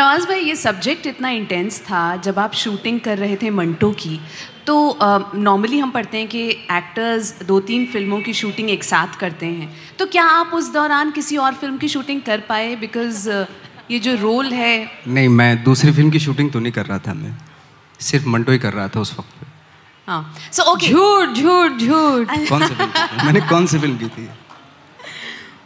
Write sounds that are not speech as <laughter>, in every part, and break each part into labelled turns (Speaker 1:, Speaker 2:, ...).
Speaker 1: नवाज़ भाई ये सब्जेक्ट इतना इंटेंस था जब आप शूटिंग कर रहे थे मंटो की तो नॉर्मली uh, हम पढ़ते हैं कि एक्टर्स दो तीन फ़िल्मों की शूटिंग एक साथ करते हैं। तो क्या आप उस दौरान किसी और फ़िल्म की शूटिंग कर पाए? बिकॉज़ ये जो रोल है
Speaker 2: नहीं मैं दूसरी फ़िल्म की शूटिंग तो नहीं कर रहा था मैं। सिर्फ़ मंटो ही कर रहा था उस वक्त
Speaker 1: हाँ। सो ओके
Speaker 3: झूठ झूठ झूठ।
Speaker 2: कौन सी फ़िल्म मैंने कौन सी फ़िल्म की थी?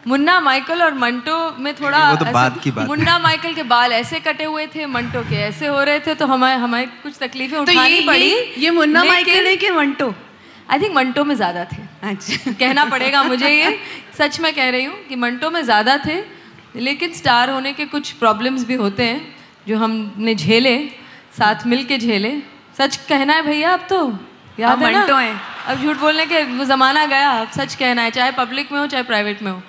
Speaker 3: मुन्ना माइकल और मंटो में थोड़ा
Speaker 2: वो तो बाद की बात
Speaker 3: मुन्ना माइकल के बाल ऐसे कटे हुए थे मंटो के ऐसे हो रहे थे तो हमारे हमारे कुछ तकलीफें
Speaker 1: तो
Speaker 3: उठानी
Speaker 1: ये
Speaker 3: पड़ी।
Speaker 1: ये, ये मुन्ना माइकल है कि मंटो?
Speaker 3: आई थिंक मंटो में ज़्यादा थे।
Speaker 1: अच्छा।
Speaker 3: कहना पड़ेगा मुझे ये। सच में कह रही हूँ कि मंटो में ज़्यादा थे लेकिन स्टार होने के कुछ प्रॉब्लम्स भी होते हैं जो हमने झेले साथ मिल के झेले। सच कहना है भैया अब तो? याद है ना? अब झूठ बोलने के वो ज़माना गया अब सच कहना है चाहे पब्लिक में हो चाहे प्राइवेट में हो।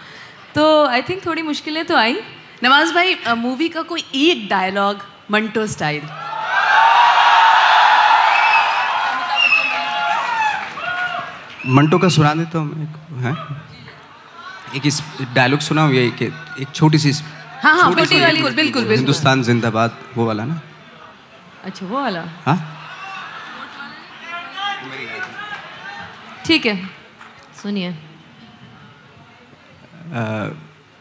Speaker 3: तो आई थिंक थोड़ी मुश्किलें तो आई।
Speaker 1: नवाज़ भाई मूवी का कोई एक डायलॉग मंटो स्टाइल
Speaker 2: मंटो का सुना देता हूँ एक हैं? एक इस डायलॉग सुना हूँ ये कि एक छोटी सी
Speaker 1: हाँ हाँ
Speaker 2: छोटी
Speaker 1: बिल्कुल बिल्कुल बिल्कुल।
Speaker 2: हिंदुस्तान जिंदाबाद वो वाला ना?
Speaker 3: अच्छा वो वाला।
Speaker 2: हाँ?
Speaker 3: ठीक है सुनिए।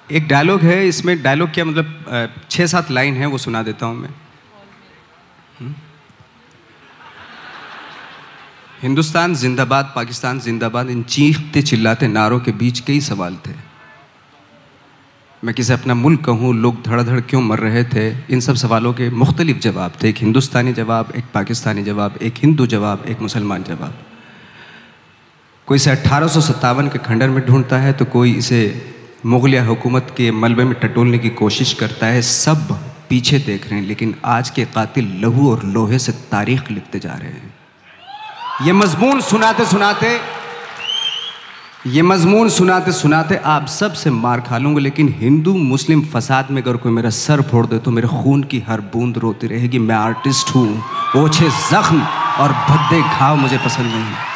Speaker 2: एक डायलॉग है, इसमें डायलॉग क्या मतलब छः सात लाइन है, वो सुना देता हूँ मैं। हम्म? हिंदुस्तान जिंदाबाद, पाकिस्तान जिंदाबाद, इन चीखते चिल्लाते नारों के बीच कई सवाल थे। मैं किसे अपना मुल्क कहूँ, लोग धड़ धड़ क्यों मर रहे थे? इन सब सवालों के मुख्तलिफ़ जवाब थे। एक हिंदुस्तानी जवाब, एक पाकिस्तानी जवाब, एक हिंदू जवाब, एक मुसलमान जवाब। कोई इसे अट्ठारह के खंडर में ढूंढता है तो कोई इसे मुगलिया हुकूमत के मलबे में टटोलने की कोशिश करता है, सब पीछे देख रहे हैं, लेकिन आज के कातिल लहू और लोहे से तारीख लिखते जा रहे हैं। ये मजमून सुनाते सुनाते, ये मजमून सुनाते सुनाते आप सबसे मार खा लूँगा, लेकिन हिंदू मुस्लिम फसाद में अगर कोई मेरा सर फोड़ दे तो मेरे खून की हर बूंद रोती रहेगी। मैं आर्टिस्ट हूँ, ओछे जख्म और भद्दे घाव मुझे पसंद नहीं।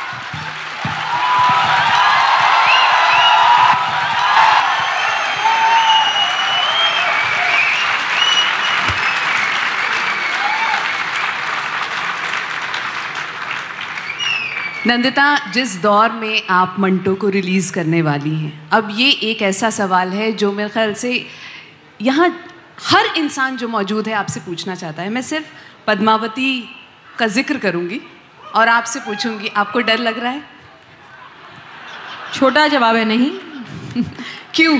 Speaker 1: नंदिता, जिस दौर में आप मंटो को रिलीज़ करने वाली हैं, अब ये एक ऐसा सवाल है जो मेरे ख्याल से यहाँ हर इंसान जो मौजूद है आपसे पूछना चाहता है। मैं सिर्फ़ पद्मावती का ज़िक्र करूँगी और आपसे पूछूँगी, आपको डर लग रहा है?
Speaker 3: छोटा जवाब है नहीं। <laughs>
Speaker 1: क्यों?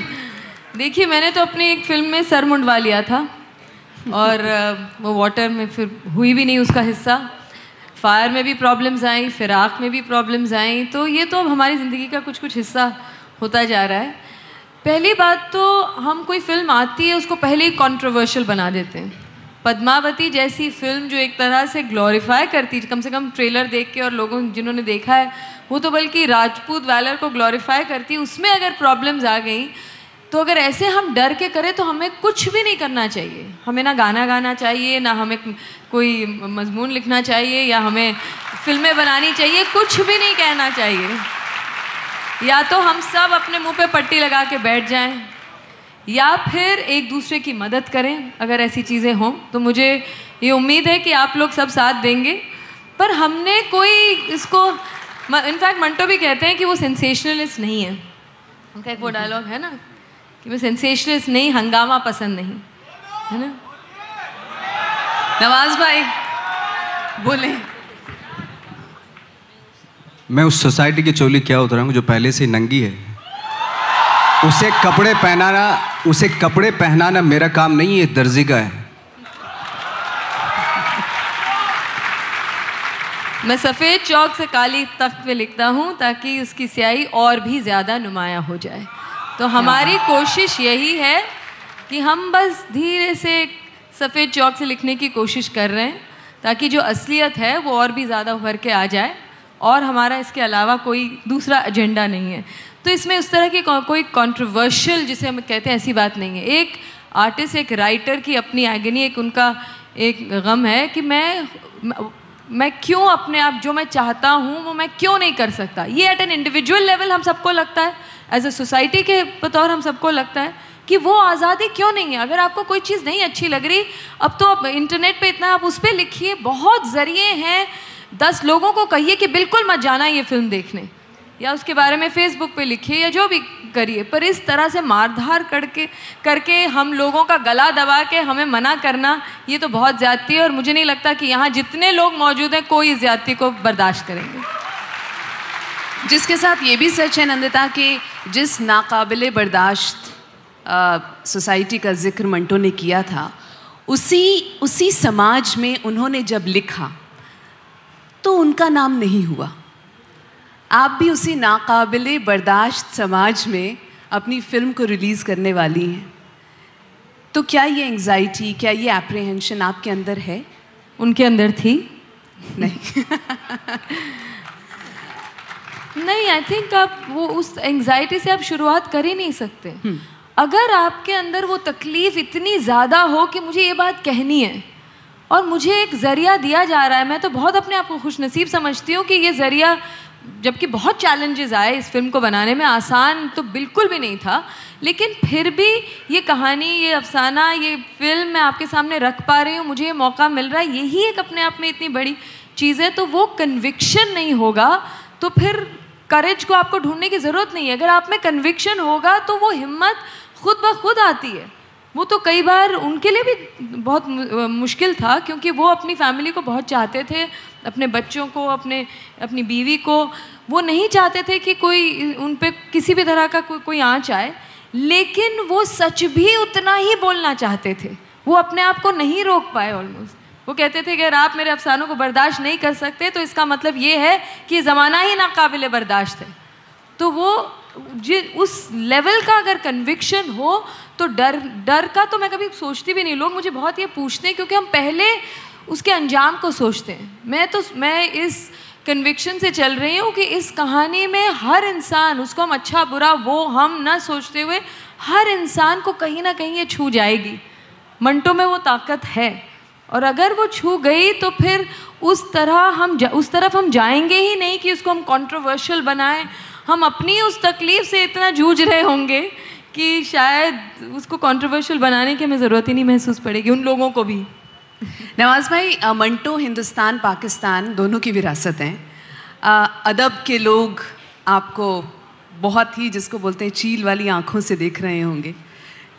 Speaker 3: देखिए, मैंने तो अपनी एक फ़िल्म में सर मुंडवा लिया था और वो वाटर में फिर हुई भी नहीं उसका हिस्सा। फायर में भी प्रॉब्लम्स आई, फिराक में भी प्रॉब्लम्स आई तो ये तो अब हमारी ज़िंदगी का कुछ कुछ हिस्सा होता जा रहा है। पहली बात तो हम कोई फ़िल्म आती है, उसको पहले ही कॉन्ट्रोवर्शियल बना देते हैं। पद्मावती जैसी फ़िल्म जो एक तरह से ग्लोरीफाई करती, कम से कम ट्रेलर देख के और लोगों, जिन्होंने देखा है, वो तो बल्कि राजपूत वैलर को ग्लोरीफाई करती, उसमें अगर प्रॉब्लम्स आ गई तो अगर ऐसे हम डर के करें तो हमें कुछ भी नहीं करना चाहिए। हमें ना गाना गाना चाहिए, ना हमें कोई मजमून लिखना चाहिए या हमें फ़िल्में बनानी चाहिए, कुछ भी नहीं कहना चाहिए। या तो हम सब अपने मुँह पे पट्टी लगा के बैठ जाएँ, या फिर एक दूसरे की मदद करें, अगर ऐसी चीज़ें हों तो मुझे ये उम्मीद है कि आप लोग सब साथ देंगे। पर हमने कोई इसको इनफैक्ट मंटो भी कहते हैं कि वो सेंसेशनलिस्ट नहीं है। उनका एक वो डायलॉग है ना। कि मैं सेंसेशनलिस्ट नहीं हंगामा पसंद नहीं। है ना?
Speaker 1: नवाज़ भाई बोले।
Speaker 2: मैं उस सोसाइटी की चोली क्या उतरा हूँ जो पहले से नंगी है? उसे कपड़े पहनाना उसे कपड़े पहनाना मेरा काम नहीं है दर्जी का है।
Speaker 3: मैं सफ़ेद चौक से काली तख्त पे लिखता हूँ ताकि उसकी स्याही और भी ज़्यादा नुमाया हो जाए। तो हमारी कोशिश यही है कि हम बस धीरे से सफ़ेद चौक से लिखने की कोशिश कर रहे हैं ताकि जो असलियत है वो और भी ज़्यादा उभर के आ जाए और हमारा इसके अलावा कोई दूसरा एजेंडा नहीं है। तो इसमें उस तरह की को, कोई कंट्रोवर्शियल जिसे हम कहते हैं ऐसी बात नहीं है। एक आर्टिस्ट एक राइटर की अपनी एगनी एक उनका एक गम है कि मैं मैं क्यों अपने आप जो मैं चाहता हूँ वो मैं क्यों नहीं कर सकता। ये एट एन इंडिविजुअल लेवल हम सबको लगता है। एज ए सोसाइटी के बतौर हम सबको लगता है कि वो आज़ादी क्यों नहीं है? अगर आपको कोई चीज़ नहीं अच्छी लग रही, अब तो आप इंटरनेट पे इतना आप उस पर लिखिए, बहुत ज़रिए हैं, दस लोगों को कहिए कि बिल्कुल मत जाना ये फ़िल्म देखने। या उसके बारे में फेसबुक पे लिखिए या जो भी करिए, पर इस तरह से मारधार करके करके हम लोगों का गला दबा के हमें मना करना, ये तो बहुत ज़्यादती है और मुझे नहीं लगता कि यहाँ जितने लोग मौजूद हैं, कोई ज़्यादती को बर्दाश्त करेंगे।
Speaker 1: जिसके साथ ये भी सच है नंदिता कि जिस नाकाबिल बर्दाश्त सोसाइटी का ज़िक्र मंटो ने किया था उसी उसी समाज में उन्होंने जब लिखा तो उनका नाम नहीं हुआ। आप भी उसी नाकाबिल बर्दाश्त समाज में अपनी फ़िल्म को रिलीज़ करने वाली हैं। तो क्या ये एंग्जाइटी क्या ये एप्रीहेंशन आपके अंदर है?
Speaker 3: उनके अंदर थी।
Speaker 1: नहीं। <laughs>
Speaker 3: नहीं आई थिंक आप वो उस एंजाइटी से आप शुरुआत कर ही नहीं सकते हम्म। अगर आपके अंदर वो तकलीफ़ इतनी ज़्यादा हो कि मुझे ये बात कहनी है और मुझे एक ज़रिया दिया जा रहा है मैं तो बहुत अपने आप को खुश नसीब समझती हूँ कि ये ज़रिया जबकि बहुत चैलेंजेस आए इस फ़िल्म को बनाने में आसान तो बिल्कुल भी नहीं था लेकिन फिर भी ये कहानी ये अफसाना ये फ़िल्म मैं आपके सामने रख पा रही हूँ मुझे ये मौका मिल रहा है यही एक अपने आप में इतनी बड़ी चीज़ है तो वो कन्विक्शन नहीं होगा तो फिर करेज को आपको ढूँढने की ज़रूरत नहीं है। अगर आप में कन्विक्शन होगा तो वो हिम्मत खुद ब खुद आती है। वो तो कई बार उनके लिए भी बहुत मुश्किल था, क्योंकि वो अपनी फैमिली को बहुत चाहते थे, अपने बच्चों को, अपने, अपनी बीवी को। वो नहीं चाहते थे कि कोई उन पर किसी भी तरह का कोई कोई आँच आए, लेकिन वो सच भी उतना ही बोलना चाहते थे। वो अपने आप को नहीं रोक पाए ऑलमोस्ट वो कहते थे कि अगर आप मेरे अफसानों को बर्दाश्त नहीं कर सकते तो इसका मतलब ये है कि ज़माना ही नाकाबिल बर्दाश्त है। तो वो जिन उस लेवल का अगर कन्विक्शन हो तो डर डर का तो मैं कभी सोचती भी नहीं। लोग मुझे बहुत ये पूछते हैं, क्योंकि हम पहले उसके अंजाम को सोचते हैं। मैं तो मैं इस कन्विक्शन से चल रही हूँ कि इस कहानी में हर इंसान, उसको हम अच्छा बुरा, वो हम ना सोचते हुए, हर इंसान को कहीं ना कहीं ये छू जाएगी। मंटो में वो ताकत है। और अगर वो छू गई तो फिर उस तरह हम उस तरफ़ हम जाएँगे ही नहीं कि उसको हम कंट्रोवर्शियल बनाएँ। हम अपनी उस तकलीफ़ से इतना जूझ रहे होंगे कि शायद उसको कंट्रोवर्शियल बनाने की हमें ज़रूरत ही नहीं महसूस पड़ेगी, उन लोगों को भी।
Speaker 1: नवाज़ भाई मंटो, हिंदुस्तान, पाकिस्तान दोनों की विरासत हैं। अदब के लोग आपको बहुत ही, जिसको बोलते हैं, चील वाली आँखों से देख रहे होंगे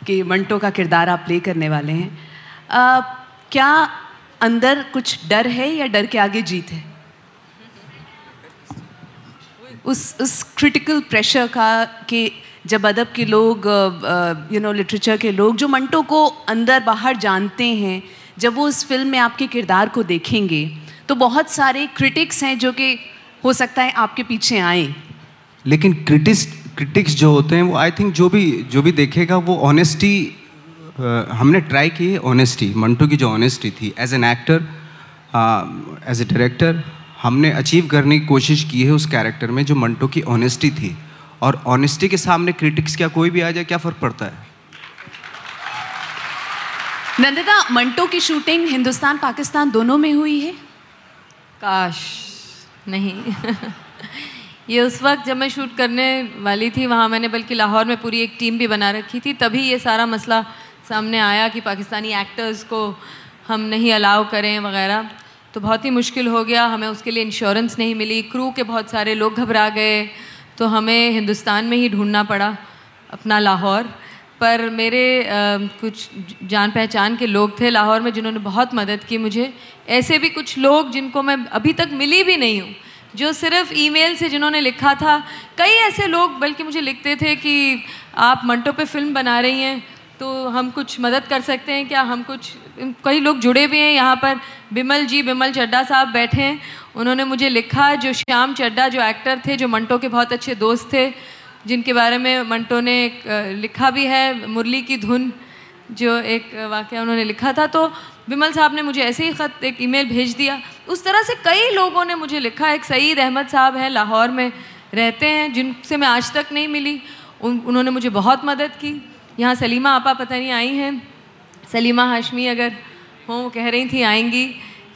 Speaker 1: कि मंटो का किरदार आप प्ले करने वाले हैं। क्या अंदर कुछ डर है या डर के आगे जीत है? उस उस क्रिटिकल प्रेशर का कि, जब अदब के लोग यू नो लिटरेचर के लोग जो मंटो को अंदर बाहर जानते हैं, जब वो उस फ़िल्म में आपके किरदार को देखेंगे तो बहुत सारे क्रिटिक्स हैं जो कि हो सकता है आपके पीछे आए।
Speaker 2: लेकिन क्रिटिक्स क्रिटिक्स जो होते हैं, वो आई थिंक जो भी जो भी देखेगा, वो ऑनेस्टी हमने ट्राई की है ऑनेस्टी मंटो की जो ऑनेस्टी थी as an actor as a director हमने अचीव करने की कोशिश की है उस कैरेक्टर में जो मंटो की ऑनेस्टी थी। और ऑनेस्टी के सामने क्रिटिक्स क्या कोई भी आ जाए क्या फ़र्क पड़ता है?
Speaker 1: नंदिता मंटो की शूटिंग हिंदुस्तान पाकिस्तान दोनों में हुई है?
Speaker 3: काश नहीं। ये उस वक्त जब मैं शूट करने वाली थी वहाँ मैंने बल्कि लाहौर में पूरी एक टीम भी बना रखी थी तभी ये सारा मसला सामने आया कि पाकिस्तानी एक्टर्स को हम नहीं अलाउ करें वगैरह। तो बहुत ही मुश्किल हो गया। हमें उसके लिए इंश्योरेंस नहीं मिली। क्रू के बहुत सारे लोग घबरा गए। तो हमें हिंदुस्तान में ही ढूंढना पड़ा अपना लाहौर। पर मेरे आ, कुछ जान पहचान के लोग थे लाहौर में जिन्होंने बहुत मदद की मुझे। ऐसे भी कुछ लोग जिनको मैं अभी तक मिली भी नहीं हूँ जो सिर्फ़ ईमेल से जिन्होंने लिखा था। कई ऐसे लोग बल्कि मुझे लिखते थे कि आप मंटो पे फ़िल्म बना रही हैं। तो हम कुछ मदद कर सकते हैं? क्या हम कुछ, कई लोग जुड़े भी हैं यहाँ पर। बिमल जी, बिमल चड्डा साहब बैठे हैं। उन्होंने मुझे लिखा जो श्याम चड्डा जो एक्टर थे, जो मंटो के बहुत अच्छे दोस्त थे, जिनके बारे में मंटो ने लिखा भी है, मुरली की धुन, जो एक वाक़ उन्होंने लिखा था। तो बिमल साहब ने मुझे ऐसे ही ख़त, एक ईमेल भेज दिया। उस तरह से कई लोगों ने मुझे लिखा। एक सईद अहमद साहब हैं, लाहौर में रहते हैं, जिनसे मैं आज तक नहीं मिली। उन, उन्होंने मुझे बहुत मदद की। यहाँ सलीमा आपा पता नहीं आई हैं। सलीमा हाशमी अगर हों कह रही थी आएँगी।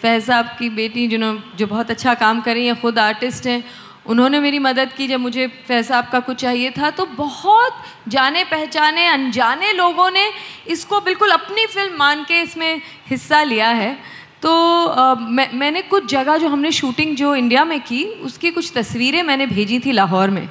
Speaker 3: फैज़ साहब की बेटी जिन्होंने जो बहुत अच्छा काम कर रही हैं ख़ुद आर्टिस्ट हैं। उन्होंने मेरी मदद की जब मुझे फैसा का कुछ चाहिए था तो बहुत जाने पहचाने अनजाने लोगों ने इसको बिल्कुल अपनी फ़िल्म मान के इसमें हिस्सा लिया है। तो आ, मैं मैंने कुछ जगह जो हमने शूटिंग जो इंडिया में की उसकी कुछ तस्वीरें मैंने भेजी थी लाहौर में।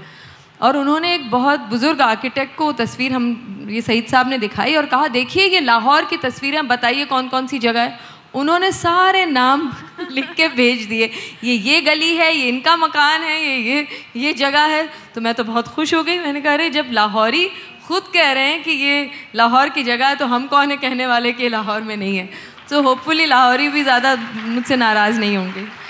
Speaker 3: और उन्होंने एक बहुत बुज़ुर्ग आर्किटेक्ट को तस्वीर हम ये सईद साहब ने दिखाई और कहा, देखिए, ये लाहौर की तस्वीरें बताइए कौन कौन सी जगह है? उन्होंने सारे नाम <laughs> लिख के भेज दिए। ये ये गली है, ये इनका मकान है, ये ये ये जगह है। तो मैं तो बहुत खुश हो गई। मैंने कहा, अरे, जब लाहौरी खुद कह रहे हैं कि ये लाहौर की जगह है तो हम कौन है कहने वाले कि लाहौर में नहीं है? तो होपफुली लाहौरी भी ज़्यादा मुझसे नाराज़ नहीं होंगे।